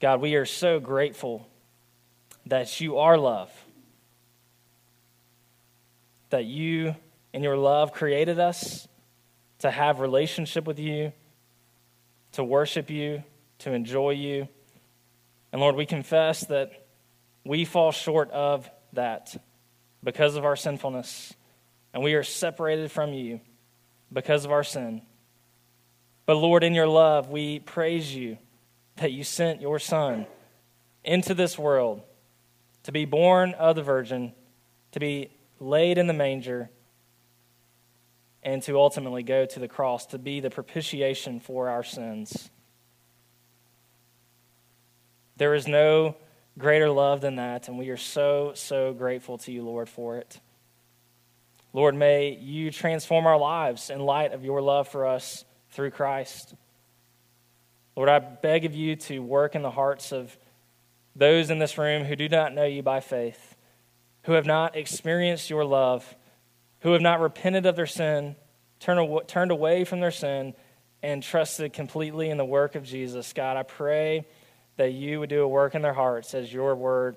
God, we are so grateful that you are love, that you, in your love, created us to have relationship with you, to worship you, to enjoy you. And Lord, we confess that we fall short of that because of our sinfulness, and we are separated from you because of our sin. But Lord, in your love, we praise you that you sent your Son into this world to be born of the Virgin, to be laid in the manger, and to ultimately go to the cross to be the propitiation for our sins. There is no greater love than that, and we are so, so grateful to you, Lord, for it. Lord, may you transform our lives in light of your love for us through Christ. Lord, I beg of you to work in the hearts of those in this room who do not know you by faith, who have not experienced your love, who have not repented of their sin, turned away from their sin, and trusted completely in the work of Jesus. God, I pray that you would do a work in their hearts as your word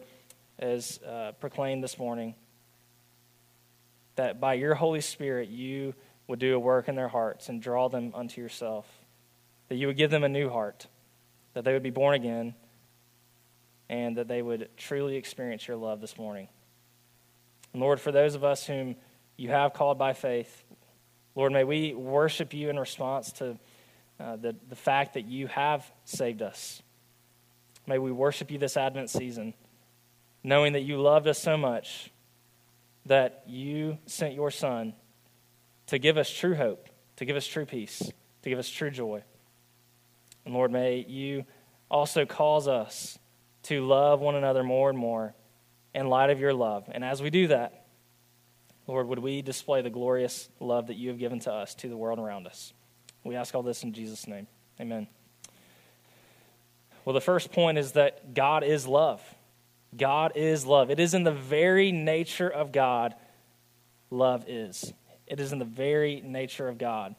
is uh, proclaimed this morning. That by your Holy Spirit, you would do a work in their hearts and draw them unto yourself. That you would give them a new heart, that they would be born again, and that they would truly experience your love this morning. And Lord, for those of us whom you have called by faith, Lord, may we worship you in response to uh, the, the fact that you have saved us. May we worship you this Advent season, knowing that you loved us so much that you sent your Son to give us true hope, to give us true peace, to give us true joy. And Lord, may you also cause us to love one another more and more in light of your love. And as we do that, Lord, would we display the glorious love that you have given to us to the world around us? We ask all this in Jesus' name. Amen. Well, the first point is that God is love. God is love. It is in the very nature of God, love is. It is in the very nature of God.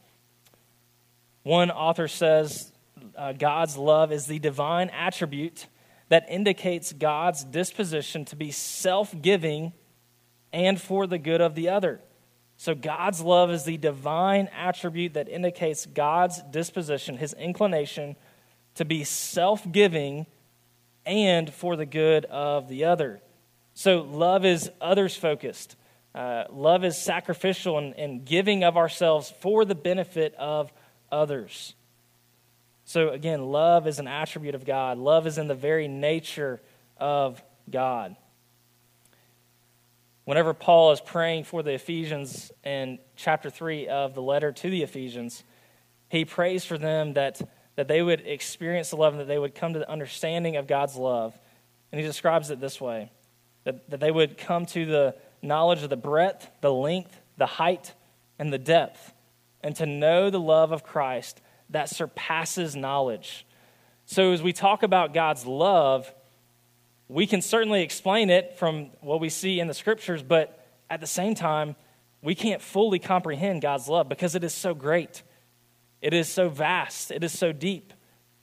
One author says uh, God's love is the divine attribute that indicates God's disposition to be self giving and for the good of the other. So, God's love is the divine attribute that indicates God's disposition, his inclination to be self giving and for the good of the other. So, love is others focused. Uh, love is sacrificial and, and giving of ourselves for the benefit of others. So, again, love is an attribute of God, love is in the very nature of God. Whenever Paul is praying for the Ephesians in chapter 3 of the letter to the Ephesians, he prays for them that that they would experience the love and that they would come to the understanding of God's love. And he describes it this way that, that they would come to the knowledge of the breadth, the length, the height, and the depth, and to know the love of Christ that surpasses knowledge. So, as we talk about God's love, we can certainly explain it from what we see in the scriptures, but at the same time, we can't fully comprehend God's love because it is so great. It is so vast, it is so deep,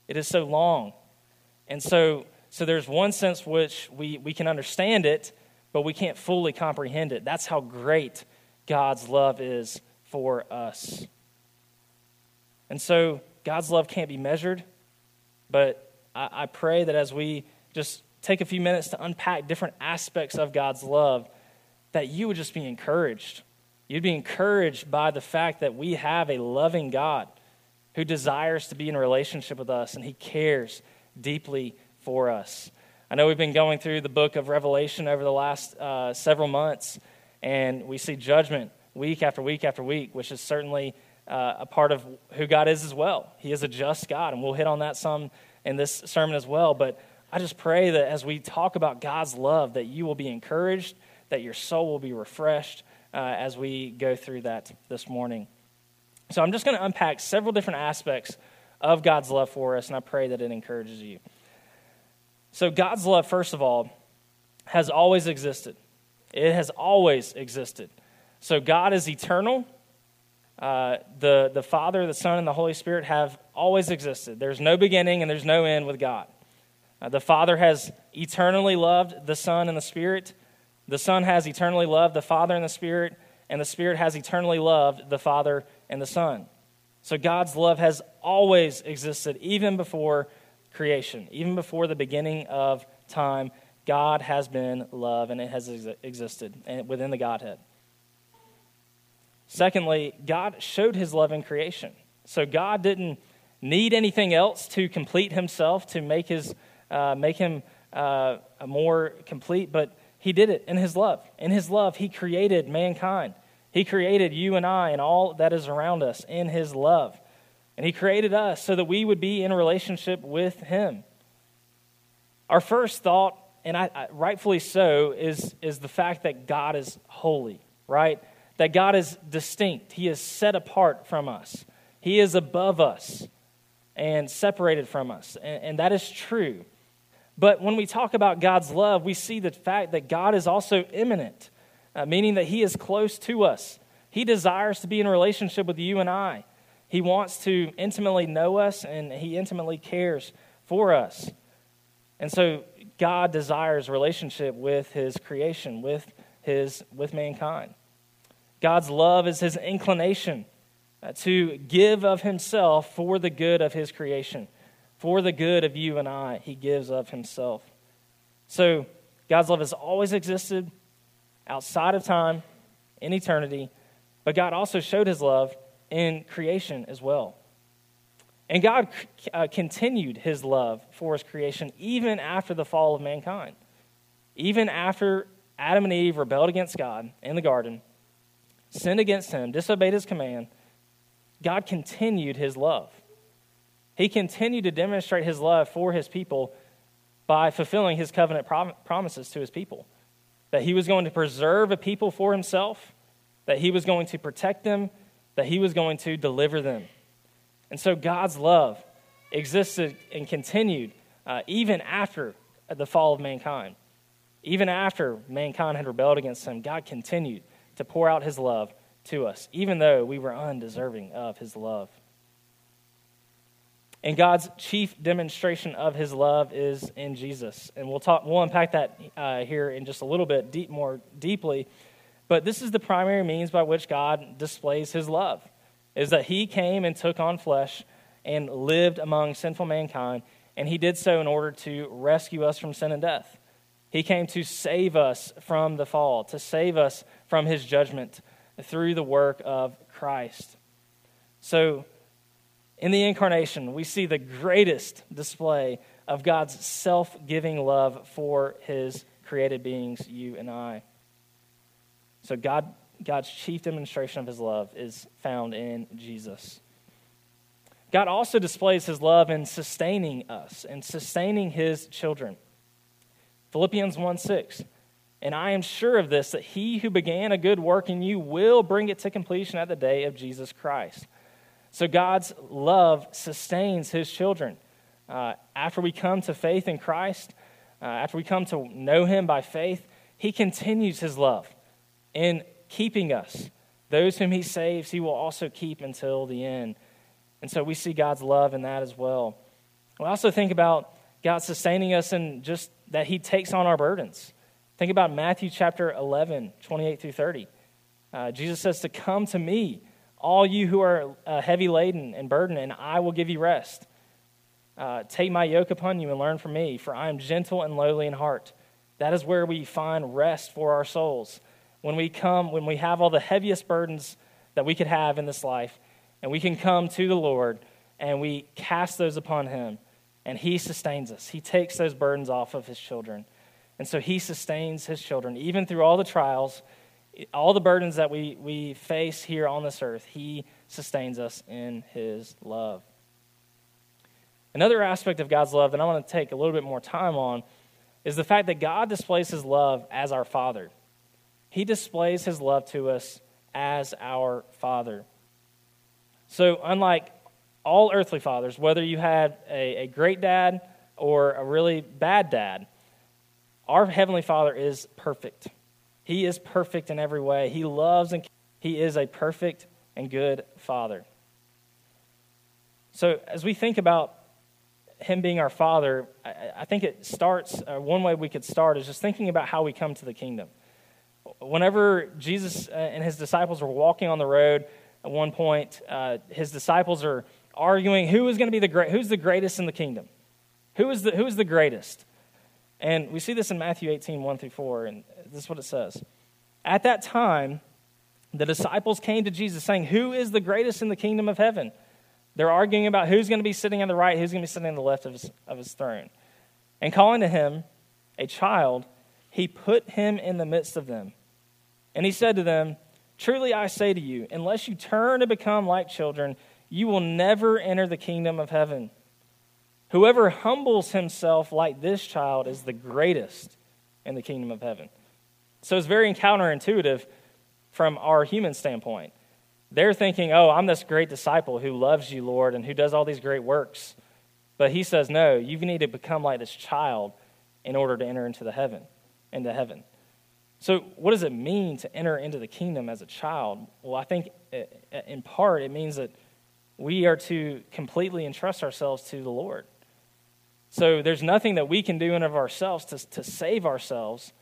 it is so long. And so, so there's one sense which we, we can understand it, but we can't fully comprehend it. That's how great God's love is for us. And so God's love can't be measured, but I, I pray that as we just take a few minutes to unpack different aspects of God's love, that you would just be encouraged. You'd be encouraged by the fact that we have a loving God who desires to be in a relationship with us, and he cares deeply for us. I know we've been going through the book of Revelation over the last uh, several months, and we see judgment week after week after week, which is certainly uh, a part of who God is as well. He is a just God, and we'll hit on that some in this sermon as well. But I just pray that as we talk about God's love, that you will be encouraged, that your soul will be refreshed uh, as we go through that this morning. So I'm just going to unpack several different aspects of God's love for us, and I pray that it encourages you. So, God's love, first of all, has always existed. It has always existed. So, God is eternal. Uh, the, the Father, the Son, and the Holy Spirit have always existed. There's no beginning and there's no end with God. Uh, the Father has eternally loved the Son and the Spirit. The Son has eternally loved the Father and the Spirit, and the Spirit has eternally loved the Father and the Son. So God's love has always existed, even before creation, even before the beginning of time. God has been love, and it has ex- existed within the Godhead. Secondly, God showed his love in creation. So God didn't need anything else to complete himself, to make, his, uh, make him uh, more complete, but he did it in his love. In his love, he created mankind. He created you and I and all that is around us in his love. And he created us so that we would be in relationship with him. Our first thought, and I, I, rightfully so, is, is the fact that God is holy, right? That God is distinct. He is set apart from us. He is above us and separated from us. And, and that is true. But when we talk about God's love, we see the fact that God is also immanent, uh, meaning that He is close to us. He desires to be in a relationship with you and I. He wants to intimately know us and He intimately cares for us. And so God desires relationship with His creation, with, his, with mankind. God's love is His inclination uh, to give of himself for the good of his creation, for the good of you and I. He gives of himself. So, God's love has always existed outside of time, in eternity, but God also showed his love in creation as well. And God uh, continued his love for his creation even after the fall of mankind. Even after Adam and Eve rebelled against God in the garden, sinned against him, disobeyed his command, God continued his love. He continued to demonstrate his love for his people by fulfilling his covenant promises to his people. That he was going to preserve a people for himself, that he was going to protect them, that he was going to deliver them. And so God's love existed and continued uh, even after the fall of mankind. Even after mankind had rebelled against him, God continued to pour out his love to us, even though we were undeserving of his love. And God's chief demonstration of his love is in Jesus. And we'll, talk, we'll unpack that uh, here in just a little bit deep, more deeply. But this is the primary means by which God displays his love, is that he came and took on flesh and lived among sinful mankind, and he did so in order to rescue us from sin and death. He came to save us from the fall, to save us from his judgment, through the work of Christ. So, in the incarnation, we see the greatest display of God's self giving love for his created beings, you and I. So, God, God's chief demonstration of his love is found in Jesus. God also displays his love in sustaining us and sustaining his children. Philippians 1 6. And I am sure of this, that he who began a good work in you will bring it to completion at the day of Jesus Christ. So God's love sustains his children. Uh, after we come to faith in Christ, uh, after we come to know him by faith, he continues his love in keeping us. Those whom he saves, he will also keep until the end. And so we see God's love in that as well. We also think about God sustaining us in just that he takes on our burdens. Think about Matthew chapter 11, 28 through 30. Uh, Jesus says to come to me, all you who are uh, heavy laden and burdened, and I will give you rest. Uh, take my yoke upon you and learn from me, for I am gentle and lowly in heart. That is where we find rest for our souls. When we come, when we have all the heaviest burdens that we could have in this life, and we can come to the Lord and we cast those upon Him, and He sustains us. He takes those burdens off of His children. And so he sustains his children, even through all the trials, all the burdens that we, we face here on this earth. He sustains us in his love. Another aspect of God's love that I want to take a little bit more time on is the fact that God displays his love as our Father. He displays his love to us as our Father. So, unlike all earthly fathers, whether you had a, a great dad or a really bad dad, our Heavenly Father is perfect. He is perfect in every way. He loves and He is a perfect and good Father. So, as we think about Him being our Father, I, I think it starts, uh, one way we could start is just thinking about how we come to the kingdom. Whenever Jesus uh, and his disciples were walking on the road, at one point, uh, his disciples are arguing who is going to be the great, who's the greatest in the kingdom? Who is the, who is the greatest? And we see this in Matthew 18, 1 through 4, and this is what it says. At that time, the disciples came to Jesus saying, Who is the greatest in the kingdom of heaven? They're arguing about who's going to be sitting on the right, who's going to be sitting on the left of his, of his throne. And calling to him a child, he put him in the midst of them. And he said to them, Truly I say to you, unless you turn to become like children, you will never enter the kingdom of heaven. Whoever humbles himself like this child is the greatest in the kingdom of heaven. So it's very counterintuitive from our human standpoint. They're thinking, oh, I'm this great disciple who loves you, Lord, and who does all these great works. But he says, no, you need to become like this child in order to enter into the heaven, into heaven. So, what does it mean to enter into the kingdom as a child? Well, I think in part it means that we are to completely entrust ourselves to the Lord. So, there's nothing that we can do in of ourselves to, to save ourselves.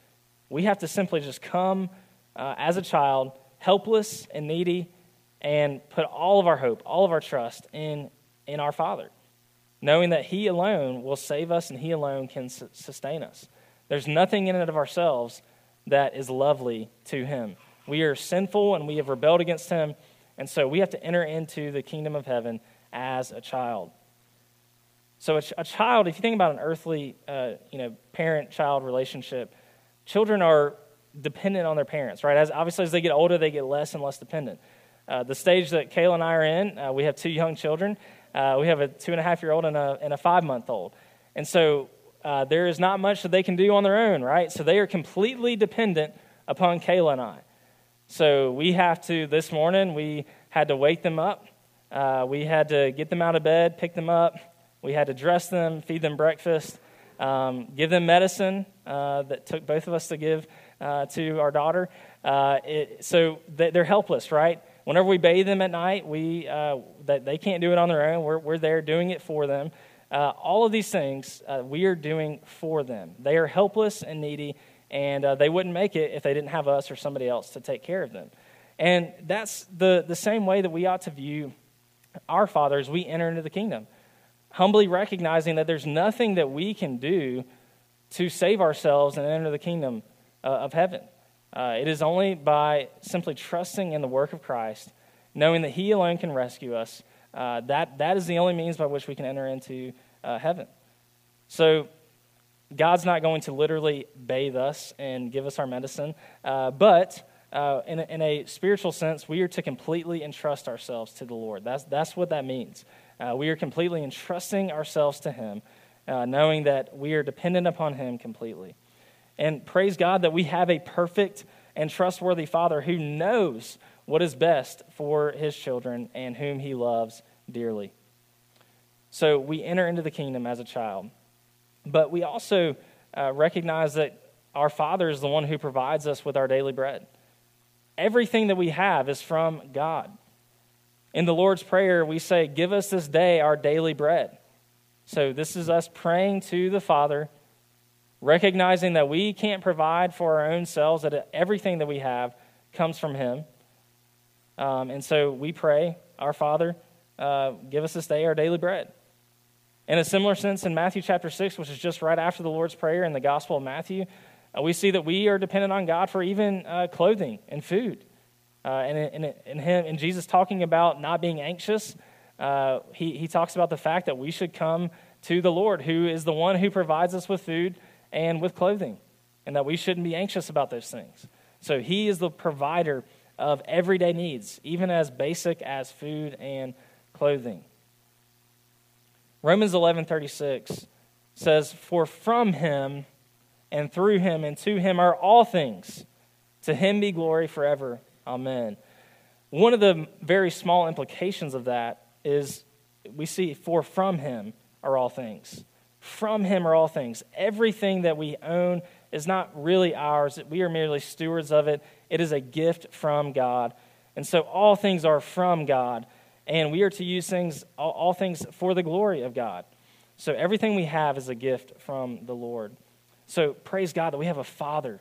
We have to simply just come uh, as a child, helpless and needy, and put all of our hope, all of our trust in, in our Father, knowing that He alone will save us and He alone can su- sustain us. There's nothing in and of ourselves that is lovely to Him. We are sinful and we have rebelled against Him, and so we have to enter into the kingdom of heaven as a child. So, a, a child, if you think about an earthly, uh, you know, parent-child relationship, children are dependent on their parents, right? As obviously as they get older, they get less and less dependent. Uh, the stage that Kayla and I are in, uh, we have two young children. Uh, we have a two and a half year old and a, and a five month old. And so uh, there is not much that they can do on their own, right? So they are completely dependent upon Kayla and I. So we have to, this morning, we had to wake them up. Uh, we had to get them out of bed, pick them up. We had to dress them, feed them breakfast, um, give them medicine uh, that took both of us to give to our daughter. It, so they're helpless, right? Whenever we bathe them at night, we, uh, they can't do it on their own. We're, we're there doing it for them. Uh, all of these things uh, we are doing for them. They are helpless and needy, and uh, they wouldn't make it if they didn't have us or somebody else to take care of them. And that's the, the same way that we ought to view our Father as we enter into the kingdom. Humbly recognizing that there's nothing that we can do to save ourselves and enter the kingdom uh, of heaven. Uh, it is only by simply trusting in the work of Christ, knowing that He alone can rescue us, uh, that, that is the only means by which we can enter into uh, heaven. So, God's not going to literally bathe us and give us our medicine, uh, but uh, in, a, in a spiritual sense, we are to completely entrust ourselves to the Lord. That's, that's what that means. Uh, we are completely entrusting ourselves to Him, knowing that we are dependent upon Him completely. And praise God that we have a perfect and trustworthy Father who knows what is best for his children and whom he loves dearly. So we enter into the kingdom as a child. But we also uh, recognize that our Father is the one who provides us with our daily bread. Everything that we have is from God. In the Lord's Prayer, we say, Give us this day our daily bread. So this is us praying to the Father recognizing that we can't provide for our own selves, that everything that we have comes from Him. Um, and so we pray, Our Father, uh, give us this day our daily bread. In a similar sense, in Matthew chapter 6, which is just right after the Lord's Prayer in the Gospel of Matthew, uh, we see that we are dependent on God for even uh, clothing and food. Uh, and, in, in, him, in Jesus talking about not being anxious, uh, he, he talks about the fact that we should come to the Lord, who is the one who provides us with food and with clothing, and that we shouldn't be anxious about those things. So he is the provider of everyday needs, even as basic as food and clothing. Romans 11:36 says, "For from him and through him and to him are all things. To him be glory forever. Amen." One of the very small implications of that is we see, "For from him are all things." From him are all things. Everything that we own is not really ours, we are merely stewards of it. It is a gift from God. And so all things are from God, and we are to use things, all, all things for the glory of God. So everything we have is a gift from the Lord. So praise God that we have a Father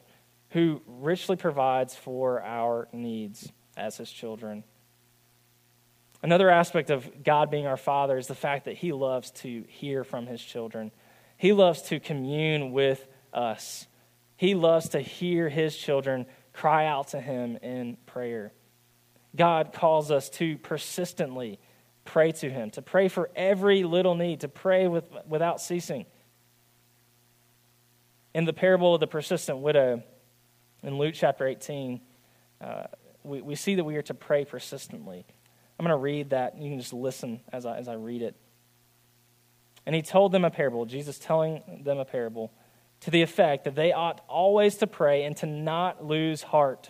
who richly provides for our needs as his children. Another aspect of God being our Father is the fact that he loves to hear from his children. He loves to commune with us. He loves to hear his children cry out to him in prayer. God calls us to persistently pray to him, to pray for every little need, to pray with, without ceasing. In the parable of the persistent widow, in Luke chapter 18, uh, we, we see that we are to pray persistently. I'm going to read that. You can just listen as I, as I read it. And he told them a parable, Jesus telling them a parable, to the effect that they ought always to pray and to not lose heart.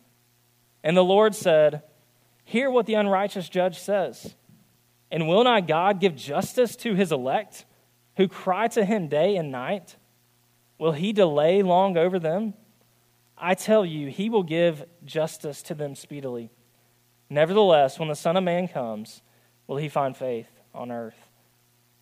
And the Lord said, Hear what the unrighteous judge says. And will not God give justice to his elect, who cry to him day and night? Will he delay long over them? I tell you, he will give justice to them speedily. Nevertheless, when the Son of Man comes, will he find faith on earth?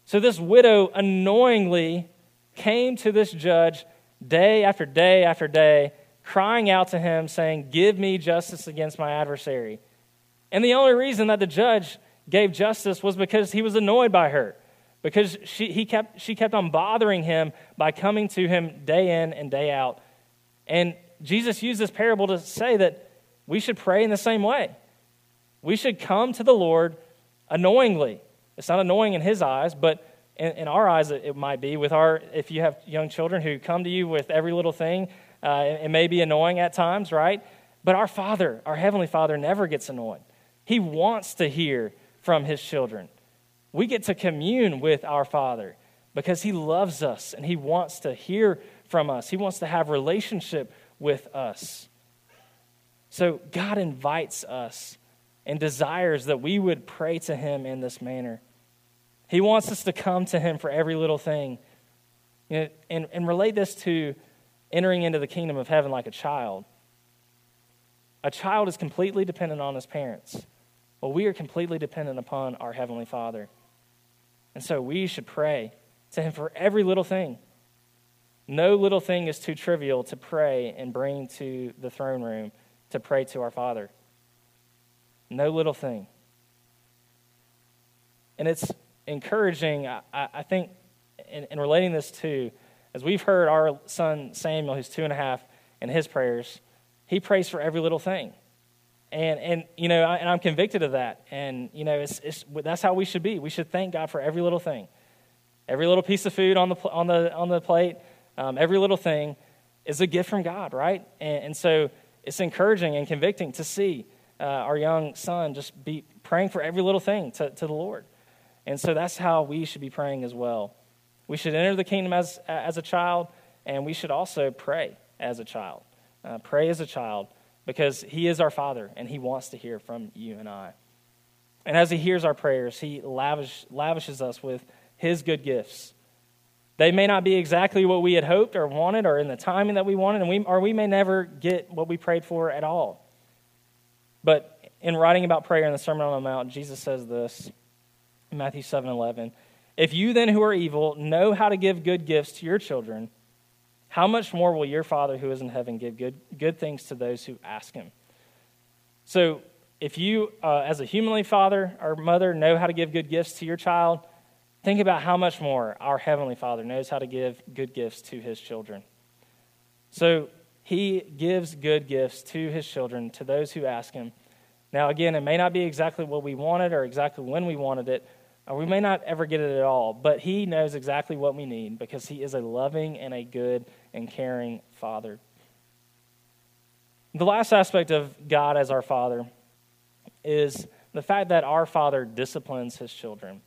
So this widow annoyingly came to this judge day after day after day, crying out to him, saying, Give me justice against my adversary. And the only reason that the judge gave justice was because he was annoyed by her, because she, he kept, she kept on bothering him by coming to him day in and day out. And Jesus used this parable to say that we should pray in the same way. We should come to the Lord annoyingly. It's not annoying in His eyes, but in, in our eyes, it, it, might be. With our, if you have young children who come to you with every little thing, uh, it, may be annoying at times, right? But our Father, our Heavenly Father, never gets annoyed. He wants to hear from His children. We get to commune with our Father because He loves us and He wants to hear from us. He wants to have relationship with us. So God invites us and desires that we would pray to Him in this manner. He wants us to come to Him for every little thing. You know, and, and relate this to entering into the kingdom of heaven like a child. A child is completely dependent on his parents. Well, we are completely dependent upon our Heavenly Father. And so we should pray to Him for every little thing. No little thing is too trivial to pray and bring to the throne room to pray to our Father. No little thing. And it's encouraging, I, I think, in, in, relating this to, as we've heard our son Samuel, who's two and a half, in his prayers, he prays for every little thing. And, and you know, I, and I'm convicted of that. And, you know, it's, it's, that's how we should be. We should thank God for every little thing. Every little piece of food on the, on the, on the plate, um, every little thing is a gift from God, right? And, and so it's encouraging and convicting to see uh, our young son just be praying for every little thing to, to the Lord. And so that's how we should be praying as well. We should enter the kingdom as, as a child, and we should also pray as a child. Uh, pray as a child because he is our Father, and he wants to hear from you and I. And as he hears our prayers, he lavish, lavishes us with his good gifts they may not be exactly what we had hoped or wanted or in the timing that we wanted, and we, or we may never get what we prayed for at all. But in writing about prayer in the Sermon on the Mount, Jesus says this Matthew 7 11. If you then who are evil know how to give good gifts to your children, how much more will your Father who is in heaven give good, good things to those who ask him? So, if you, uh, as a humanly father or mother, know how to give good gifts to your child, Think about how much more our Heavenly Father knows how to give good gifts to His children. So He gives good gifts to His children, to those who ask Him. Now, again, it may not be exactly what we wanted or exactly when we wanted it, we may not ever get it at all, but He knows exactly what we need because He is a loving and a good and caring Father. The last aspect of God as our Father is the fact that our Father disciplines His children.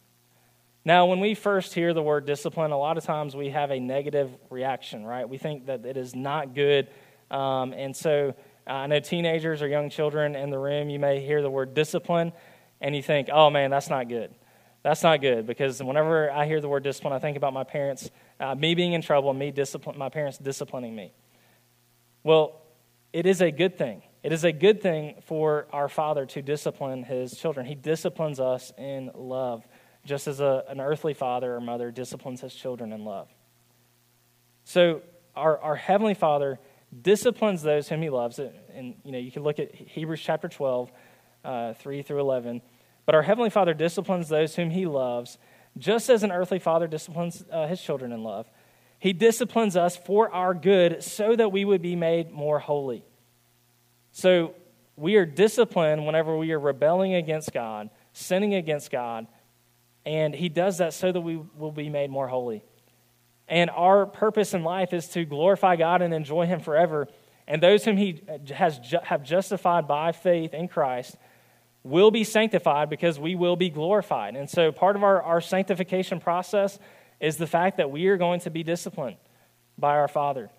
Now, when we first hear the word discipline, a lot of times we have a negative reaction, right? We think that it is not good. Um, and so uh, I know teenagers or young children in the room, you may hear the word discipline and you think, oh man, that's not good. That's not good because whenever I hear the word discipline, I think about my parents, uh, me being in trouble, me discipline, my parents disciplining me. Well, it is a good thing. It is a good thing for our Father to discipline his children. He disciplines us in love just as a, an earthly father or mother disciplines his children in love. So, our, our Heavenly Father disciplines those whom he loves. And, you know, you can look at Hebrews chapter 12, uh, 3 through 11. But our Heavenly Father disciplines those whom he loves, just as an earthly father disciplines uh, his children in love. He disciplines us for our good so that we would be made more holy. So, we are disciplined whenever we are rebelling against God, sinning against God, and He does that so that we will be made more holy. And our purpose in life is to glorify God and enjoy Him forever. And those whom He has ju- have justified by faith in Christ will be sanctified because we will be glorified. And so part of our, our sanctification process is the fact that we are going to be disciplined by our Father.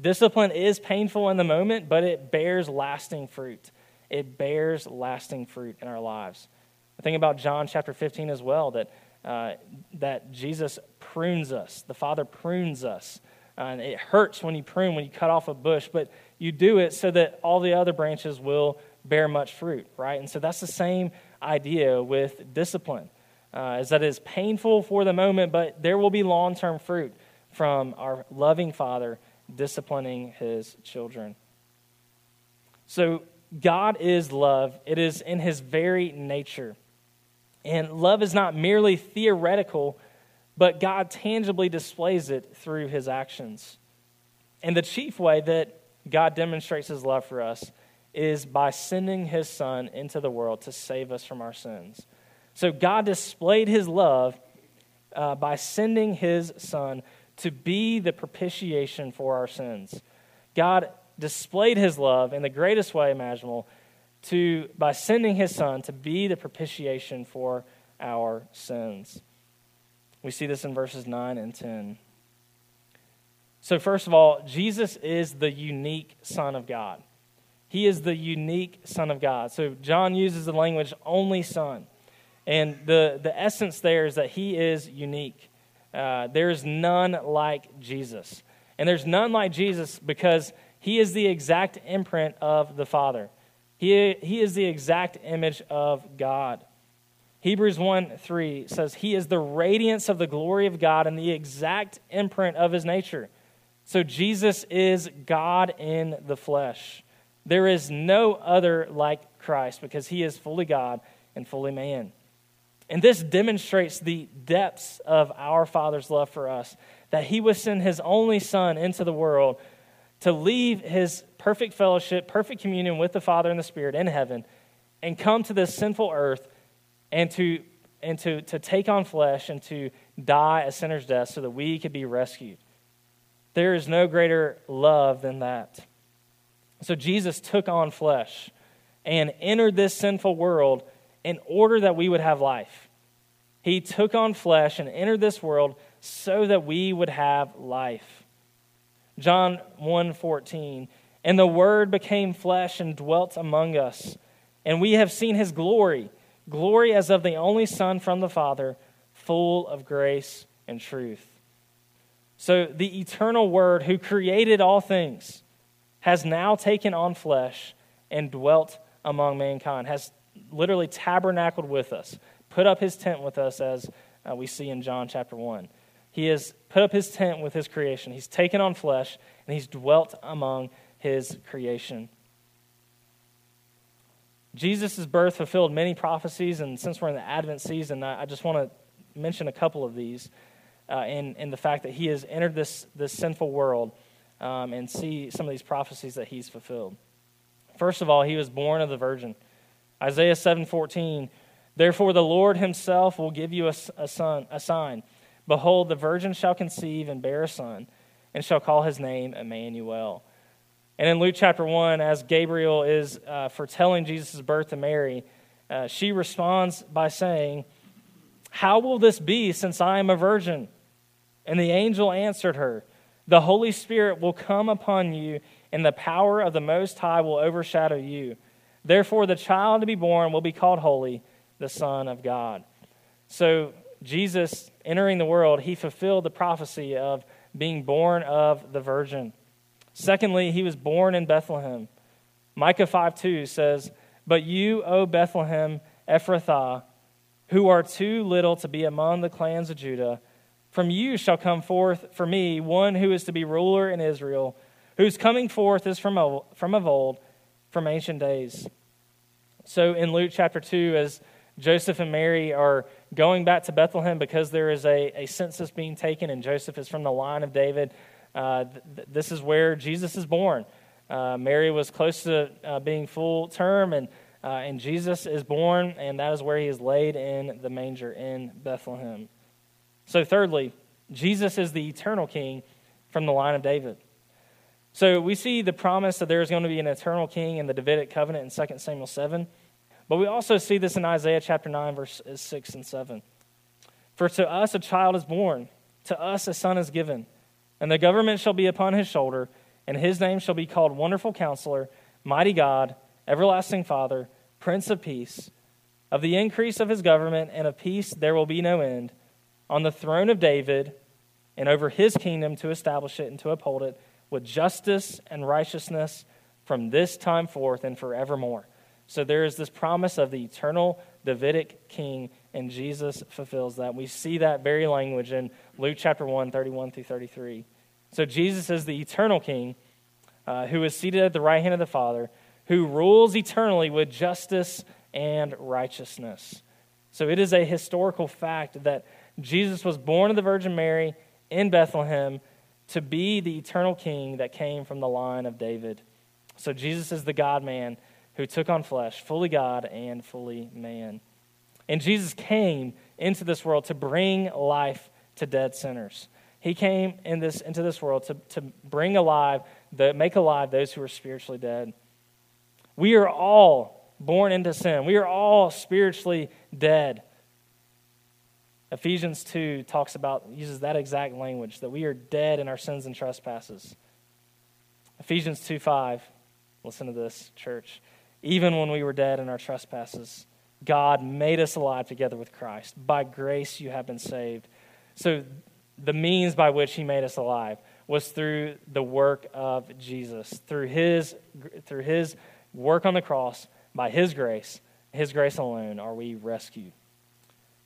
Discipline is painful in the moment, but it bears lasting fruit. It bears lasting fruit in our lives. I think about John chapter 15 as well, that, uh, that Jesus prunes us. The Father prunes us. Uh, and it hurts when you prune, when you cut off a bush, but you do it so that all the other branches will bear much fruit, right? And so that's the same idea with discipline, uh, is that it is painful for the moment, but there will be long term fruit from our loving Father disciplining his children. So, God is love, it is in his very nature. And love is not merely theoretical, but God tangibly displays it through his actions. And the chief way that God demonstrates his love for us is by sending his son into the world to save us from our sins. So God displayed his love uh, by sending his son to be the propitiation for our sins. God displayed his love in the greatest way imaginable to, by sending his son to be the propitiation for our sins. We see this in verses 9 and 10. So, first of all, Jesus is the unique Son of God. He is the unique Son of God. So, John uses the language only Son. And the, the essence there is that he is unique. Uh, there is none like Jesus. And there's none like Jesus because he is the exact imprint of the Father. He, he is the exact image of God. Hebrews 1 3 says, He is the radiance of the glory of God and the exact imprint of his nature. So Jesus is God in the flesh. There is no other like Christ because he is fully God and fully man. And this demonstrates the depths of our Father's love for us that he would send his only Son into the world to leave his perfect fellowship, perfect communion with the Father and the Spirit in heaven, and come to this sinful earth and to and to, to take on flesh and to die a sinner's death so that we could be rescued. There is no greater love than that. So Jesus took on flesh and entered this sinful world in order that we would have life. He took on flesh and entered this world so that we would have life. John 1:14 And the word became flesh and dwelt among us and we have seen his glory glory as of the only son from the father full of grace and truth so the eternal word who created all things has now taken on flesh and dwelt among mankind has literally tabernacled with us put up his tent with us as uh, we see in John chapter 1 he has put up his tent with his creation. He's taken on flesh, and he's dwelt among his creation. Jesus' birth fulfilled many prophecies, and since we're in the Advent season, I, just want to mention a couple of these uh, in, in the fact that he has entered this, this sinful world um, and see some of these prophecies that he's fulfilled. First of all, he was born of the virgin. Isaiah 7:14, Therefore the Lord himself will give you a, a, son, a sign. Behold, the virgin shall conceive and bear a son, and shall call his name Emmanuel. And in Luke chapter 1, as Gabriel is uh, foretelling Jesus' birth to Mary, uh, she responds by saying, How will this be since I am a virgin? And the angel answered her, The Holy Spirit will come upon you, and the power of the Most High will overshadow you. Therefore, the child to be born will be called Holy, the Son of God. So, Jesus entering the world, he fulfilled the prophecy of being born of the virgin. Secondly, he was born in Bethlehem. Micah 5 2 says, But you, O Bethlehem Ephrathah, who are too little to be among the clans of Judah. From you shall come forth for me one who is to be ruler in Israel, whose coming forth is from of, from of old, from ancient days. So in Luke chapter 2, as Joseph and Mary are going back to Bethlehem because there is a, a census being taken, and Joseph is from the line of David, uh, th- this is where Jesus is born. Uh, Mary was close to uh, being full term, and uh, and Jesus is born, and that is where he is laid in the manger in Bethlehem. So, thirdly, Jesus is the eternal king from the line of David. So, we see the promise that there is going to be an eternal king in the Davidic covenant in 2 Samuel 7. But we also see this in Isaiah chapter 9, verses 6 and 7. For to us a child is born, to us a son is given, and the government shall be upon his shoulder, and his name shall be called Wonderful Counselor, Mighty God, Everlasting Father, Prince of Peace. Of the increase of his government and of peace there will be no end. On the throne of David and over his kingdom to establish it and to uphold it with justice and righteousness from this time forth and forevermore. So there is this promise of the eternal Davidic king, and Jesus fulfills that. We see that very language in Luke chapter 1, 31 through 33. So Jesus is the eternal king uh, who is seated at the right hand of the Father who rules eternally with justice and righteousness. So it is a historical fact that Jesus was born of the Virgin Mary in Bethlehem to be the eternal king that came from the line of David. So Jesus is the God man who took on flesh, fully God and fully man. And Jesus came into this world to bring life to dead sinners. He came in this, into this world to, to bring alive, the, make alive those who are spiritually dead. We are all born into sin. We are all spiritually dead. Ephesians 2 talks about, uses that exact language, that we are dead in our sins and trespasses. Ephesians 2 5, listen to this, church. Even when we were dead in our trespasses, God made us alive together with Christ. By grace you have been saved. So the means by which he made us alive was through the work of Jesus, through his, through his work on the cross, by His grace, His grace alone, are we rescued.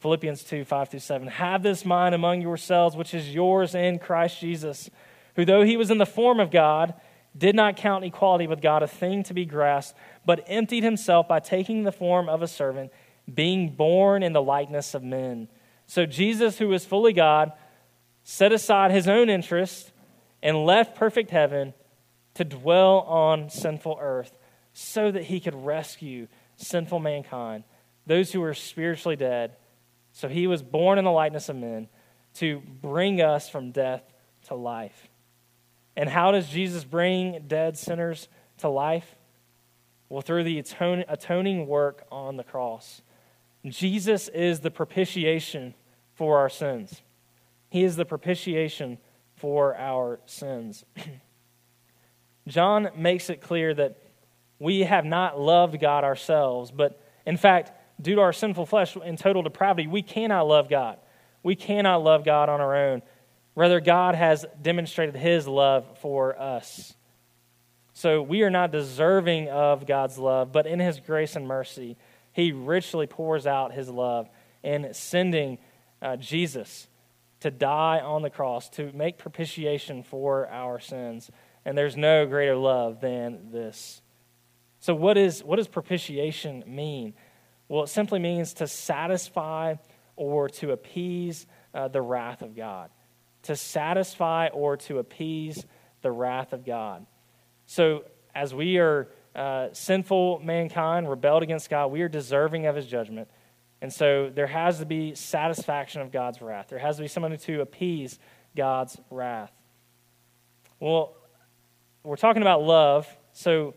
Philippians 2 5 through 7. Have this mind among yourselves, which is yours in Christ Jesus, who, though he was in the form of God, did not count equality with God a thing to be grasped, but emptied himself by taking the form of a servant, being born in the likeness of men. So Jesus, who was fully God, set aside his own interests and left perfect heaven to dwell on sinful earth so that he could rescue sinful mankind, those who were spiritually dead. So he was born in the likeness of men to bring us from death to life. And how does Jesus bring dead sinners to life? Well, through the atoning work on the cross. Jesus is the propitiation for our sins. He is the propitiation for our sins. John makes it clear that we have not loved God ourselves, but in fact, due to our sinful flesh and total depravity, we cannot love God. We cannot love God on our own. Rather, God has demonstrated his love for us. So we are not deserving of God's love, but in his grace and mercy, he richly pours out his love in sending uh, Jesus to die on the cross to make propitiation for our sins. And there's no greater love than this. So, what, is, what does propitiation mean? Well, it simply means to satisfy or to appease uh, the wrath of God. To satisfy or to appease the wrath of God. So, as we are uh, sinful mankind, rebelled against God, we are deserving of his judgment. And so there has to be satisfaction of God's wrath. There has to be someone to appease God's wrath. Well, we're talking about love. So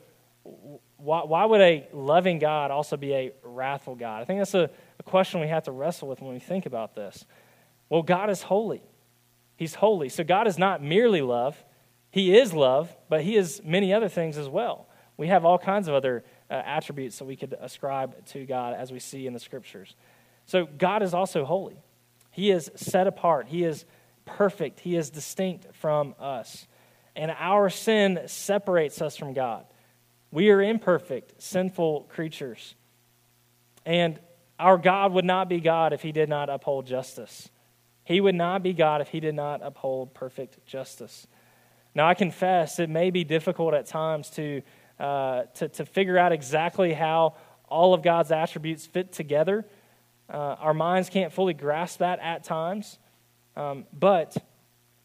why, why would a loving God also be a wrathful God? I think that's a, a question we have to wrestle with when we think about this. Well, God is holy. He's holy. So God is not merely love. He is love, but He is many other things as well. We have all kinds of other uh, attributes that we could ascribe to God as we see in the scriptures. So God is also holy. He is set apart. He is perfect. He is distinct from us. And our sin separates us from God. We are imperfect, sinful creatures. And our God would not be God if he did not uphold justice. He would not be God if he did not uphold perfect justice. Now, I confess it may be difficult at times to, uh, to, to figure out exactly how all of God's attributes fit together. Uh, our minds can't fully grasp that at times. Um, but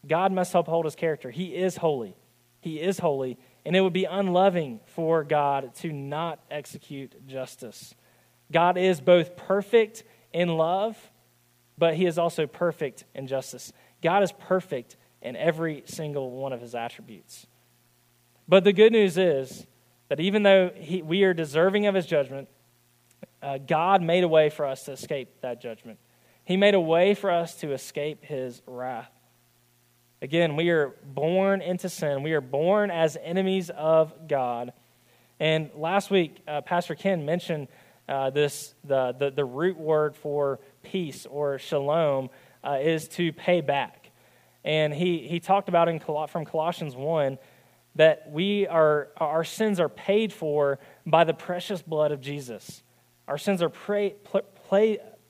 God must uphold his character. He is holy. He is holy. And it would be unloving for God to not execute justice. God is both perfect in love, but he is also perfect in justice. God is perfect in every single one of his attributes. But the good news is that even though he, we are deserving of his judgment, uh, God made a way for us to escape that judgment. He made a way for us to escape his wrath. Again, we are born into sin. We are born as enemies of God. And last week, uh, Pastor Ken mentioned uh, this the, the, the, root word for peace or shalom uh, is to pay back. And he, he talked about in from Colossians 1 that we are, our sins are paid for by the precious blood of Jesus. Our sins are pray,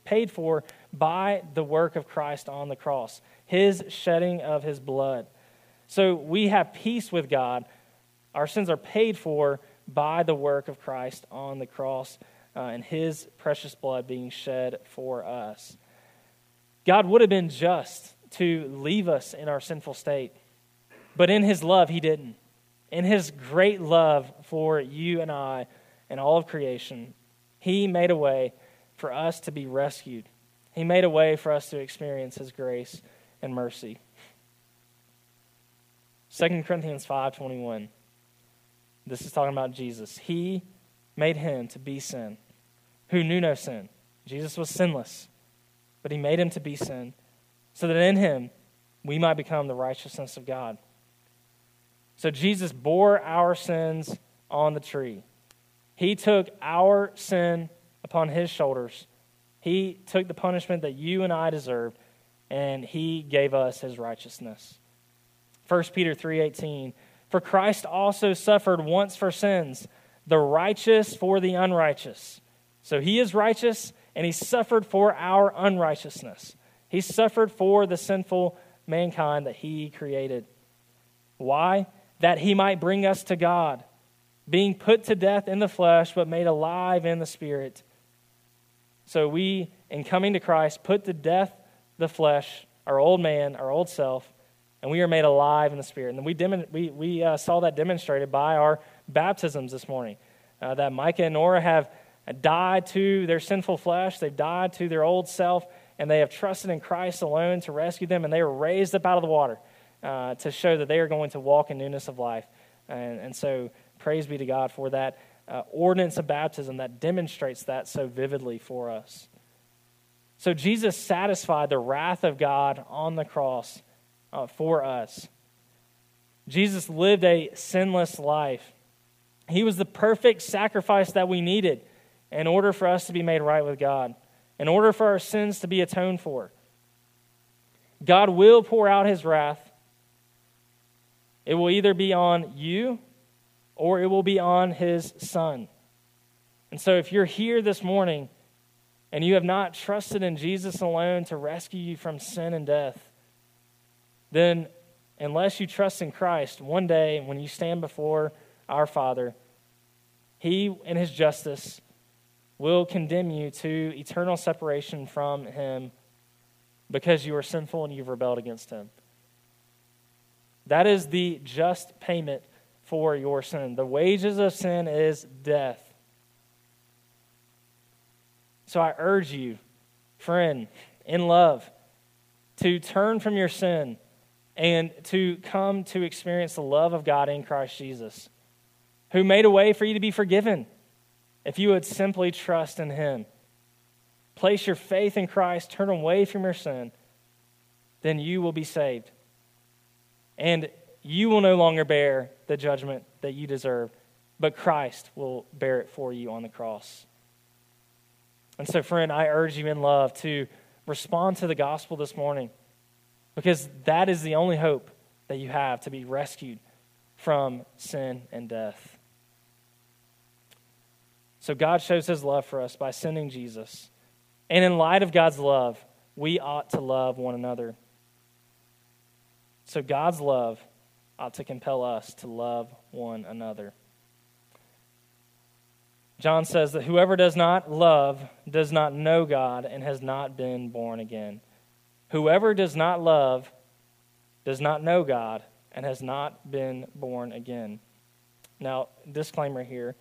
paid for by the work of Christ on the cross his shedding of his blood. So we have peace with God. Our sins are paid for by the work of Christ on the cross uh, and his precious blood being shed for us. God would have been just to leave us in our sinful state, but in his love, he didn't. In his great love for you and I and all of creation, he made a way for us to be rescued. He made a way for us to experience his grace and mercy. 2 Corinthians 5:21. This is talking about Jesus. He made him to be sin, who knew no sin. Jesus was sinless, but he made him to be sin, so that in him we might become the righteousness of God. So Jesus bore our sins on the tree. He took our sin upon his shoulders. He took the punishment that you and I deserved and he gave us his righteousness. 1 Peter 3:18 For Christ also suffered once for sins, the righteous for the unrighteous. So he is righteous and he suffered for our unrighteousness. He suffered for the sinful mankind that he created. Why? That he might bring us to God, being put to death in the flesh but made alive in the spirit. So we in coming to Christ put to death the flesh, our old man, our old self, and we are made alive in the Spirit. And we, dem- we, we uh, saw that demonstrated by our baptisms this morning. Uh, that Micah and Nora have died to their sinful flesh, they've died to their old self, and they have trusted in Christ alone to rescue them, and they were raised up out of the water uh, to show that they are going to walk in newness of life. And, and so, praise be to God for that uh, ordinance of baptism that demonstrates that so vividly for us. So Jesus satisfied the wrath of God on the cross uh, for us. Jesus lived a sinless life. He was the perfect sacrifice that we needed in order for us to be made right with God, in order for our sins to be atoned for. God will pour out his wrath. It will either be on you or it will be on his son. And so if you're here this morning and you have not trusted in Jesus alone to rescue you from sin and death, then unless you trust in Christ, one day when you stand before our Father, He, in His justice, will condemn you to eternal separation from Him because you are sinful and you've rebelled against Him. That is the just payment for your sin. The wages of sin is death. So I urge you, friend, in love, to turn from your sin and to come to experience the love of God in Christ Jesus. who made a way for you to be forgiven if you would simply trust in him. Place your faith in Christ, turn away from your sin, then you will be saved. And you will no longer bear the judgment that you deserve, but Christ will bear it for you on the cross. And so, friend, I urge you in love to respond to the gospel this morning because that is the only hope that you have to be rescued from sin and death. So, God shows his love for us by sending Jesus. And in light of God's love, we ought to love one another. So, God's love ought to compel us to love one another. John says that whoever does not love does not know God and has not been born again. Whoever does not love does not know God and has not been born again. Now, disclaimer here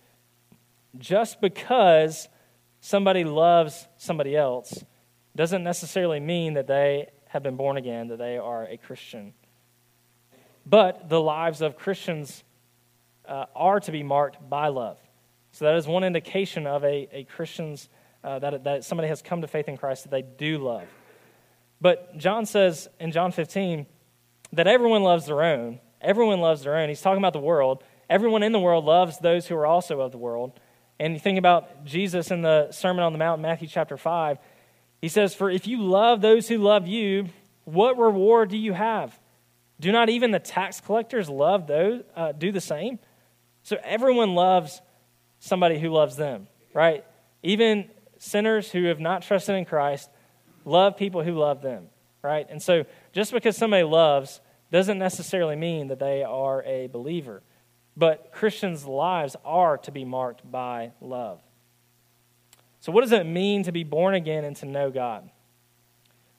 just because somebody loves somebody else doesn't necessarily mean that they have been born again, that they are a Christian. But the lives of Christians uh, are to be marked by love. So that is one indication of a, a Christian's, uh, that, that somebody has come to faith in Christ that they do love. But John says in John 15 that everyone loves their own. Everyone loves their own. He's talking about the world. Everyone in the world loves those who are also of the world. And you think about Jesus in the Sermon on the Mount, Matthew chapter 5. He says, For if you love those who love you, what reward do you have? Do not even the tax collectors love those, uh, do the same? So everyone loves somebody who loves them, right? Even sinners who have not trusted in Christ love people who love them, right? And so just because somebody loves doesn't necessarily mean that they are a believer. But Christians' lives are to be marked by love. So, what does it mean to be born again and to know God?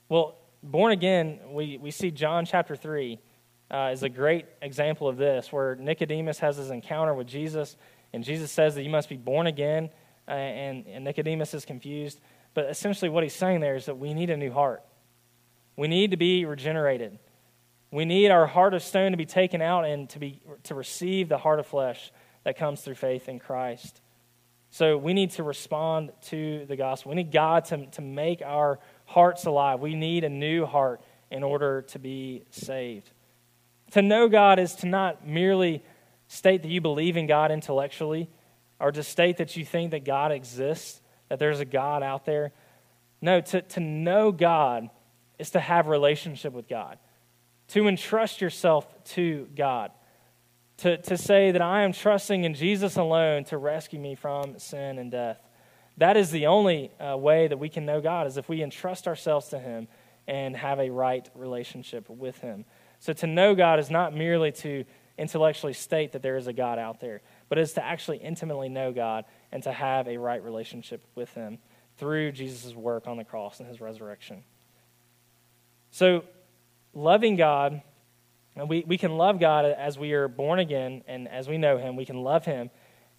Well, born again, we, we see John chapter 3 uh, is a great example of this, where Nicodemus has his encounter with Jesus, and Jesus says that you must be born again, uh, and, and Nicodemus is confused. But essentially, what he's saying there is that we need a new heart. We need to be regenerated. We need our heart of stone to be taken out and to, be, to receive the heart of flesh that comes through faith in Christ. So we need to respond to the gospel. We need God to, to make our hearts alive. We need a new heart in order to be saved. To know God is to not merely state that you believe in God intellectually or to state that you think that God exists, that there's a God out there. No, to, to know God is to have relationship with God, to entrust yourself to God, to, to say that I am trusting in Jesus alone to rescue me from sin and death. That is the only uh, way that we can know God, is if we entrust ourselves to Him and have a right relationship with Him. So to know God is not merely to intellectually state that there is a God out there, but is to actually intimately know God and to have a right relationship with Him through Jesus' work on the cross and His resurrection. So, loving God, we, we can love God as we are born again and as we know Him, we can love Him.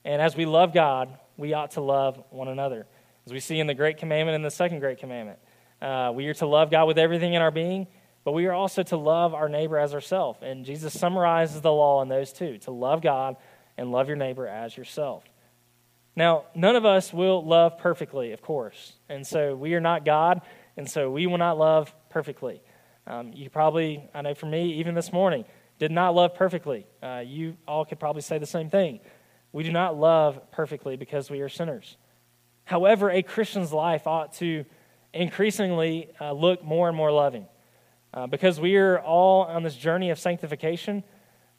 And as we love God, we ought to love one another. As we see in the Great Commandment and the Second Great Commandment, uh, we are to love God with everything in our being but we are also to love our neighbor as ourselves. And Jesus summarizes the law in those two to love God and love your neighbor as yourself. Now, none of us will love perfectly, of course. And so we are not God, and so we will not love perfectly. Um, you probably, I know for me, even this morning, did not love perfectly. Uh, you all could probably say the same thing. We do not love perfectly because we are sinners. However, a Christian's life ought to increasingly uh, look more and more loving. Uh, because we are all on this journey of sanctification,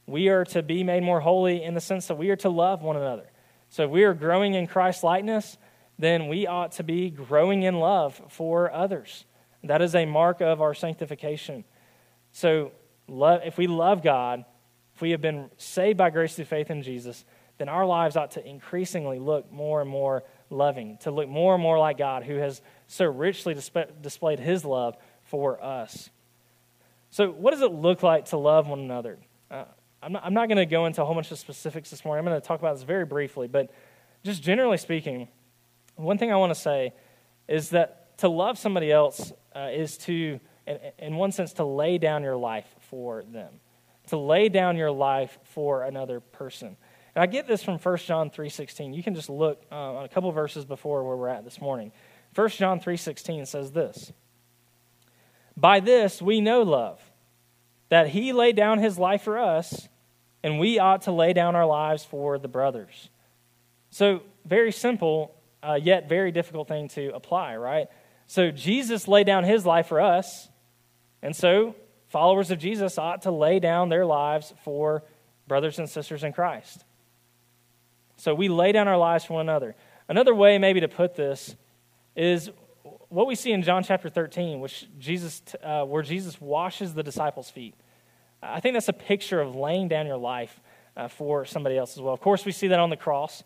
we are to be made more holy in the sense that we are to love one another. So if we are growing in Christ likeness, then we ought to be growing in love for others. That is a mark of our sanctification. So if we love God, if we have been saved by grace through faith in Jesus, then our lives ought to increasingly look more and more loving, to look more and more like God, who has so richly displayed his love for us. So, what does it look like to love one another? Uh, I'm not, not going to go into a whole bunch of specifics this morning. I'm going to talk about this very briefly, but just generally speaking, one thing I want to say is that to love somebody else uh, is to, in, in one sense, to lay down your life for them, to lay down your life for another person. And I get this from 1 John 3.16. You can just look uh, on a couple verses before where we're at this morning. 1 John 3.16 says this, By this we know love, that he laid down his life for us, and we ought to lay down our lives for the brothers. So, very simple, uh, yet very difficult thing to apply, right? So, Jesus laid down his life for us, and so followers of Jesus ought to lay down their lives for brothers and sisters in Christ. So, we lay down our lives for one another. Another way, maybe, to put this is what we see in John chapter 13, which Jesus, uh, where Jesus washes the disciples' feet. I think that's a picture of laying down your life uh, for somebody else as well. Of course, we see that on the cross,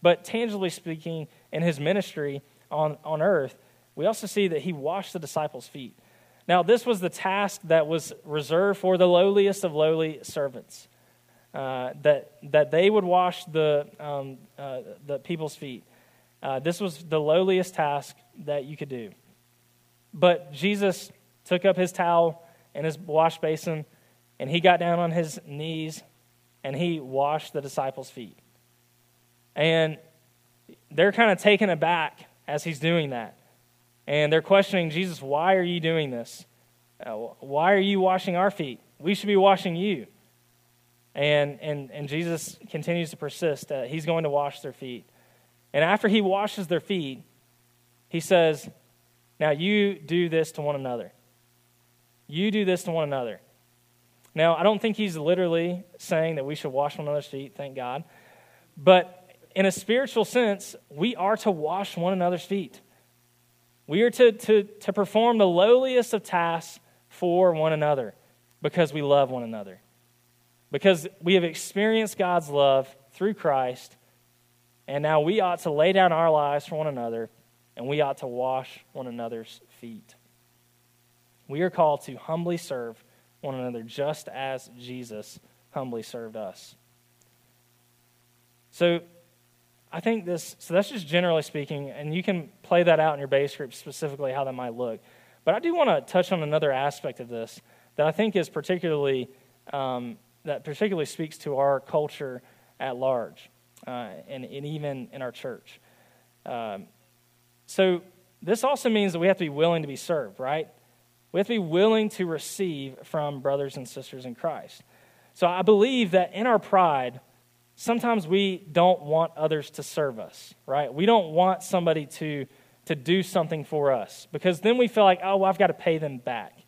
but tangibly speaking, in his ministry on, on earth, we also see that he washed the disciples' feet. Now, this was the task that was reserved for the lowliest of lowly servants, uh, that, that they would wash the, um, uh, the people's feet. Uh, this was the lowliest task that you could do. But Jesus took up his towel and his wash basin, and he got down on his knees and he washed the disciples' feet. And they're kind of taken aback as he's doing that. And they're questioning Jesus, why are you doing this? Uh, why are you washing our feet? We should be washing you. And, and, and Jesus continues to persist he's going to wash their feet. And after he washes their feet, he says, Now you do this to one another. You do this to one another. Now, I don't think he's literally saying that we should wash one another's feet, thank God. But in a spiritual sense, we are to wash one another's feet. We are to, to, to perform the lowliest of tasks for one another because we love one another. Because we have experienced God's love through Christ and now we ought to lay down our lives for one another, and we ought to wash one another's feet. We are called to humbly serve one another just as Jesus humbly served us. So, I think this, so that's just generally speaking, and you can play that out in your base group specifically how that might look. But I do want to touch on another aspect of this that I think is particularly, um, that particularly speaks to our culture at large uh, and, and, even in our church. Um, so, this also means that we have to be willing to be served, right? We have to be willing to receive from brothers and sisters in Christ. So, I believe that in our pride, sometimes we don't want others to serve us, right? We don't want somebody to, to do something for us because then we feel like, oh, well, I've got to pay them back.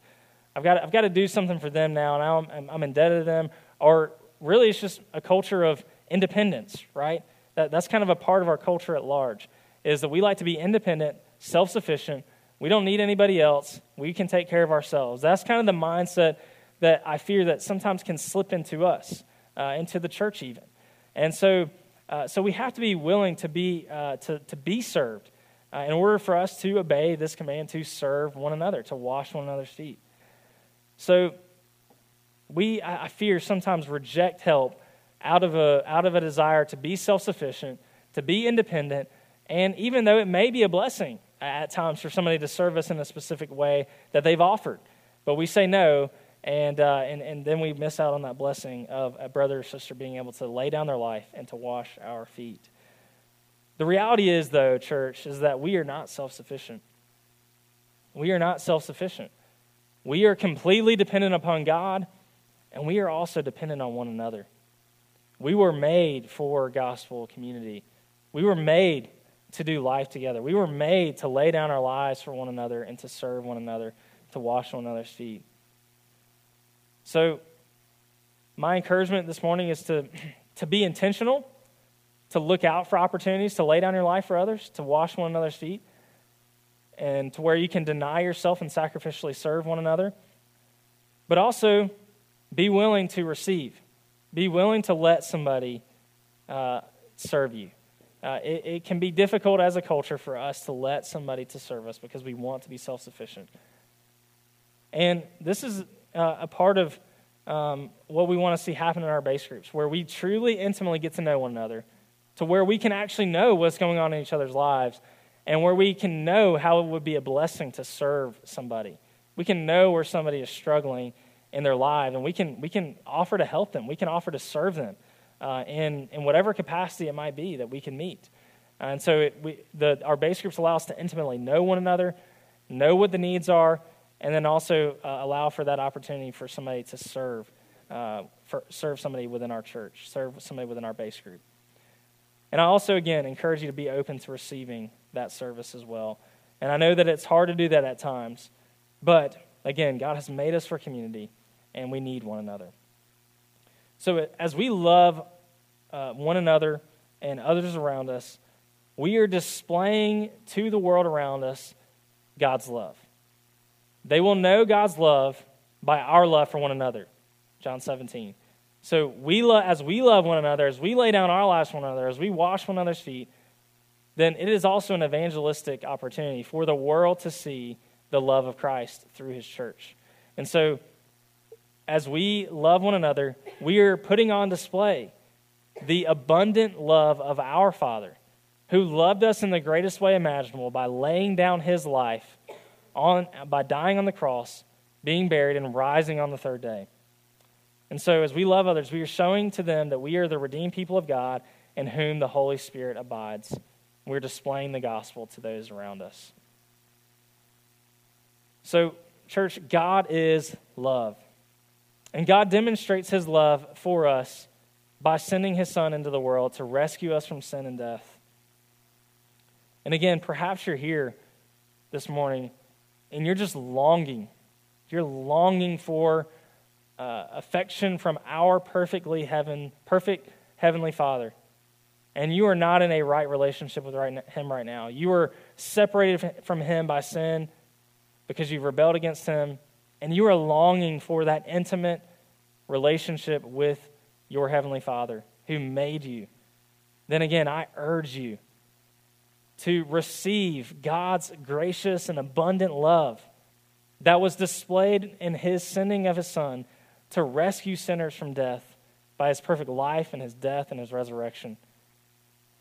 I've got, to, I've got to do something for them now, and I'm, I'm indebted to them. Or really, it's just a culture of independence, right? That, that's kind of a part of our culture at large, is that we like to be independent, self sufficient. We don't need anybody else. We can take care of ourselves. That's kind of the mindset that I fear that sometimes can slip into us, uh, into the church even. And so, uh, so we have to be willing to be, uh, to, to be served uh, in order for us to obey this command to serve one another, to wash one another's feet. So we, I fear, sometimes reject help out of a, out of a desire to be self sufficient, to be independent, and even though it may be a blessing at times for somebody to serve us in a specific way that they've offered, but we say no, and, uh, and, and then we miss out on that blessing of a brother or sister being able to lay down their life and to wash our feet. The reality is, though, church, is that we are not self sufficient. We are not self sufficient. We are completely dependent upon God, and we are also dependent on one another. We were made for gospel community. We were made to do life together. We were made to lay down our lives for one another and to serve one another, to wash one another's feet. So, my encouragement this morning is to, to be intentional, to look out for opportunities to lay down your life for others, to wash one another's feet, and to where you can deny yourself and sacrificially serve one another. But also, be willing to receive. Be willing to let somebody uh, serve you. Uh, it, it, can be difficult as a culture for us to let somebody to serve us because we want to be self-sufficient. And this is uh, a part of um, what we want to see happen in our base groups, where we truly intimately get to know one another, to where we can actually know what's going on in each other's lives, and where we can know how it would be a blessing to serve somebody. We can know where somebody is struggling in their life, and we can, we can offer to help them. We can offer to serve them uh, in, in whatever capacity it might be that we can meet. And so it, we, the, our base groups allow us to intimately know one another, know what the needs are, and then also uh, allow for that opportunity for somebody to serve, uh, for, serve somebody within our church, serve somebody within our base group. And I also, again, encourage you to be open to receiving that service as well. And I know that it's hard to do that at times, but again, God has made us for community, and we need one another. So as we love uh, one another and others around us, we are displaying to the world around us God's love. They will know God's love by our love for one another. John 17. So we lo- as we love one another, as we lay down our lives for one another, as we wash one another's feet, then it is also an evangelistic opportunity for the world to see the love of Christ through his church. And so as we love one another, we are putting on display the abundant love of our Father who loved us in the greatest way imaginable by laying down his life on, by dying on the cross, being buried, and rising on the third day. And so, as we love others, we are showing to them that we are the redeemed people of God in whom the Holy Spirit abides. We're displaying the gospel to those around us. So, church, God is love. And God demonstrates his love for us by sending his son into the world to rescue us from sin and death. And again, perhaps you're here this morning and you're just longing. You're longing for uh, affection from our perfectly heaven, perfect heavenly Father. And you are not in a right relationship with right, Him right now. You are separated from Him by sin because you've rebelled against Him. And you are longing for that intimate relationship with your Heavenly Father who made you. Then again, I urge you to receive God's gracious and abundant love that was displayed in his sending of his son to rescue sinners from death by his perfect life and his death and his resurrection.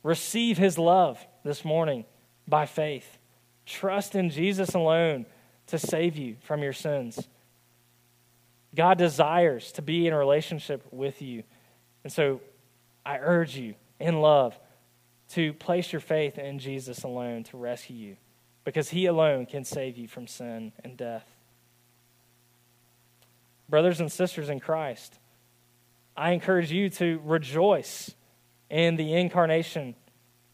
Receive his love this morning by faith. Trust in Jesus alone to save you from your sins. God desires to be in a relationship with you. And so I urge you in love to place your faith in Jesus alone to rescue you because he alone can save you from sin and death. Brothers and sisters in Christ, I encourage you to rejoice in the incarnation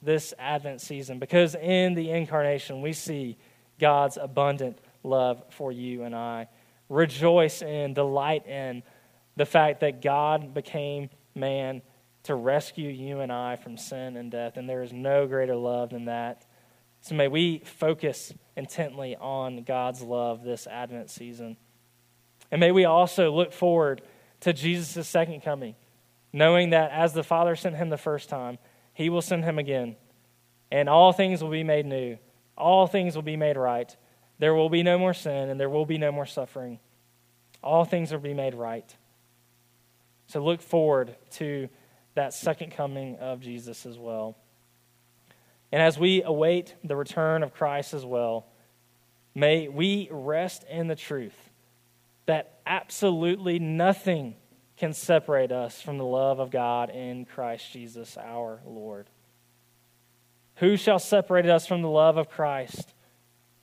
this Advent season because in the incarnation we see God's abundant love for you and I. Rejoice in, delight in the fact that God became man to rescue you and I from sin and death. And there is no greater love than that. So may we focus intently on God's love this Advent season. And may we also look forward to Jesus' second coming, knowing that as the Father sent him the first time, he will send him again. And all things will be made new, all things will be made right. There will be no more sin, and there will be no more suffering. All things will be made right. So look forward to that second coming of Jesus as well. And as we await the return of Christ as well, may we rest in the truth that absolutely nothing can separate us from the love of God in Christ Jesus our Lord. Who shall separate us from the love of Christ?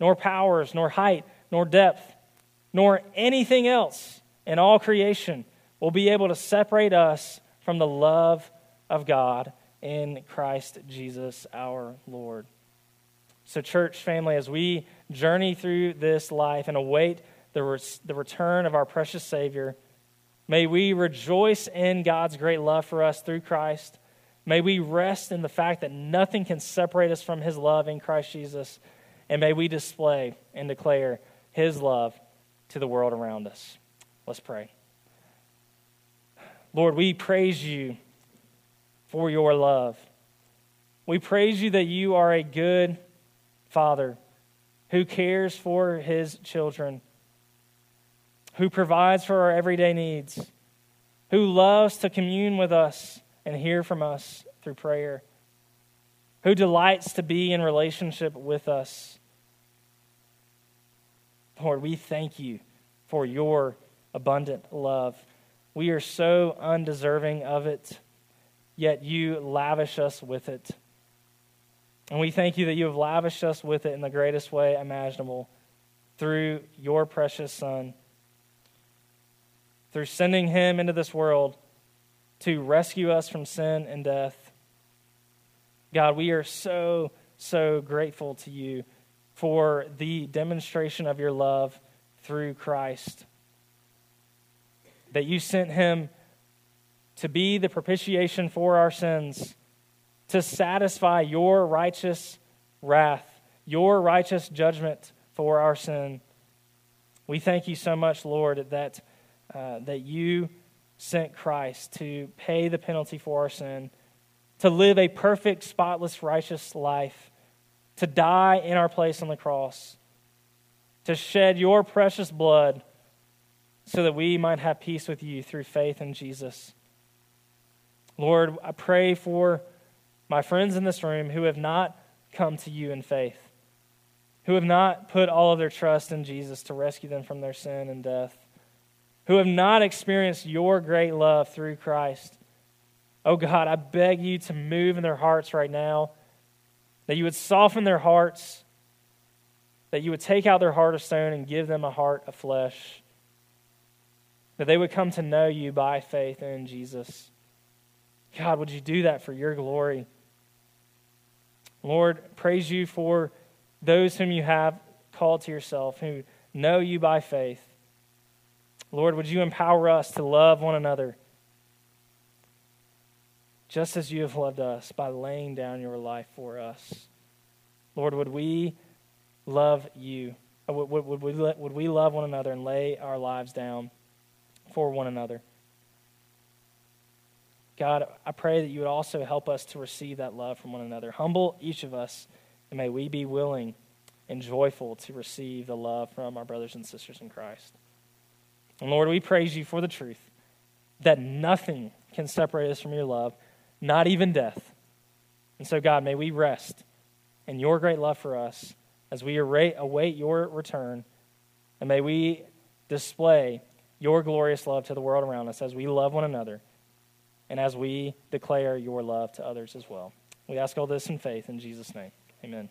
nor powers, nor height, nor depth, nor anything else in all creation will be able to separate us from the love of God in Christ Jesus our Lord. So, church family, as we journey through this life and await the, the return of our precious Savior, may we rejoice in God's great love for us through Christ. May we rest in the fact that nothing can separate us from His love in Christ Jesus. And may we display and declare His love to the world around us. Let's pray. Lord, we praise you for your love. We praise you that you are a good Father who cares for his children, who provides for our everyday needs, who loves to commune with us and hear from us through prayer, who delights to be in relationship with us. Lord, we thank you for your abundant love. We are so undeserving of it, yet you lavish us with it. And we thank you that you have lavished us with it in the greatest way imaginable through your precious Son, through sending him into this world to rescue us from sin and death. God, we are so, so grateful to you for the demonstration of your love through Christ. That you sent him to be the propitiation for our sins to satisfy your righteous wrath, your righteous judgment for our sin. We thank you so much, Lord, that, uh, that you sent Christ to pay the penalty for our sin, to live a perfect, spotless, righteous life, to die in our place on the cross, to shed your precious blood so that we might have peace with you through faith in Jesus. Lord, I pray for my friends in this room who have not come to you in faith, who have not put all of their trust in Jesus to rescue them from their sin and death, who have not experienced your great love through Christ. Oh God, I beg you to move in their hearts right now, that you would soften their hearts, that you would take out their heart of stone and give them a heart of flesh, that they would come to know you by faith in Jesus. God, would you do that for your glory? Lord, praise you for those whom you have called to yourself, who know you by faith. Lord, would you empower us to love one another just as you have loved us by laying down your life for us? Lord, would we love you? Uh, would, would, would, we, would we love one another and lay our lives down for one another? God, I pray that you would also help us to receive that love from one another. Humble each of us, and may we be willing and joyful to receive the love from our brothers and sisters in Christ. And Lord, we praise you for the truth that nothing can separate us from your love, not even death. And so, God, may we rest in your great love for us as we await your return, and may we display your glorious love to the world around us as we love one another and as we declare your love to others as well. We ask all this in faith in Jesus' name. Amen.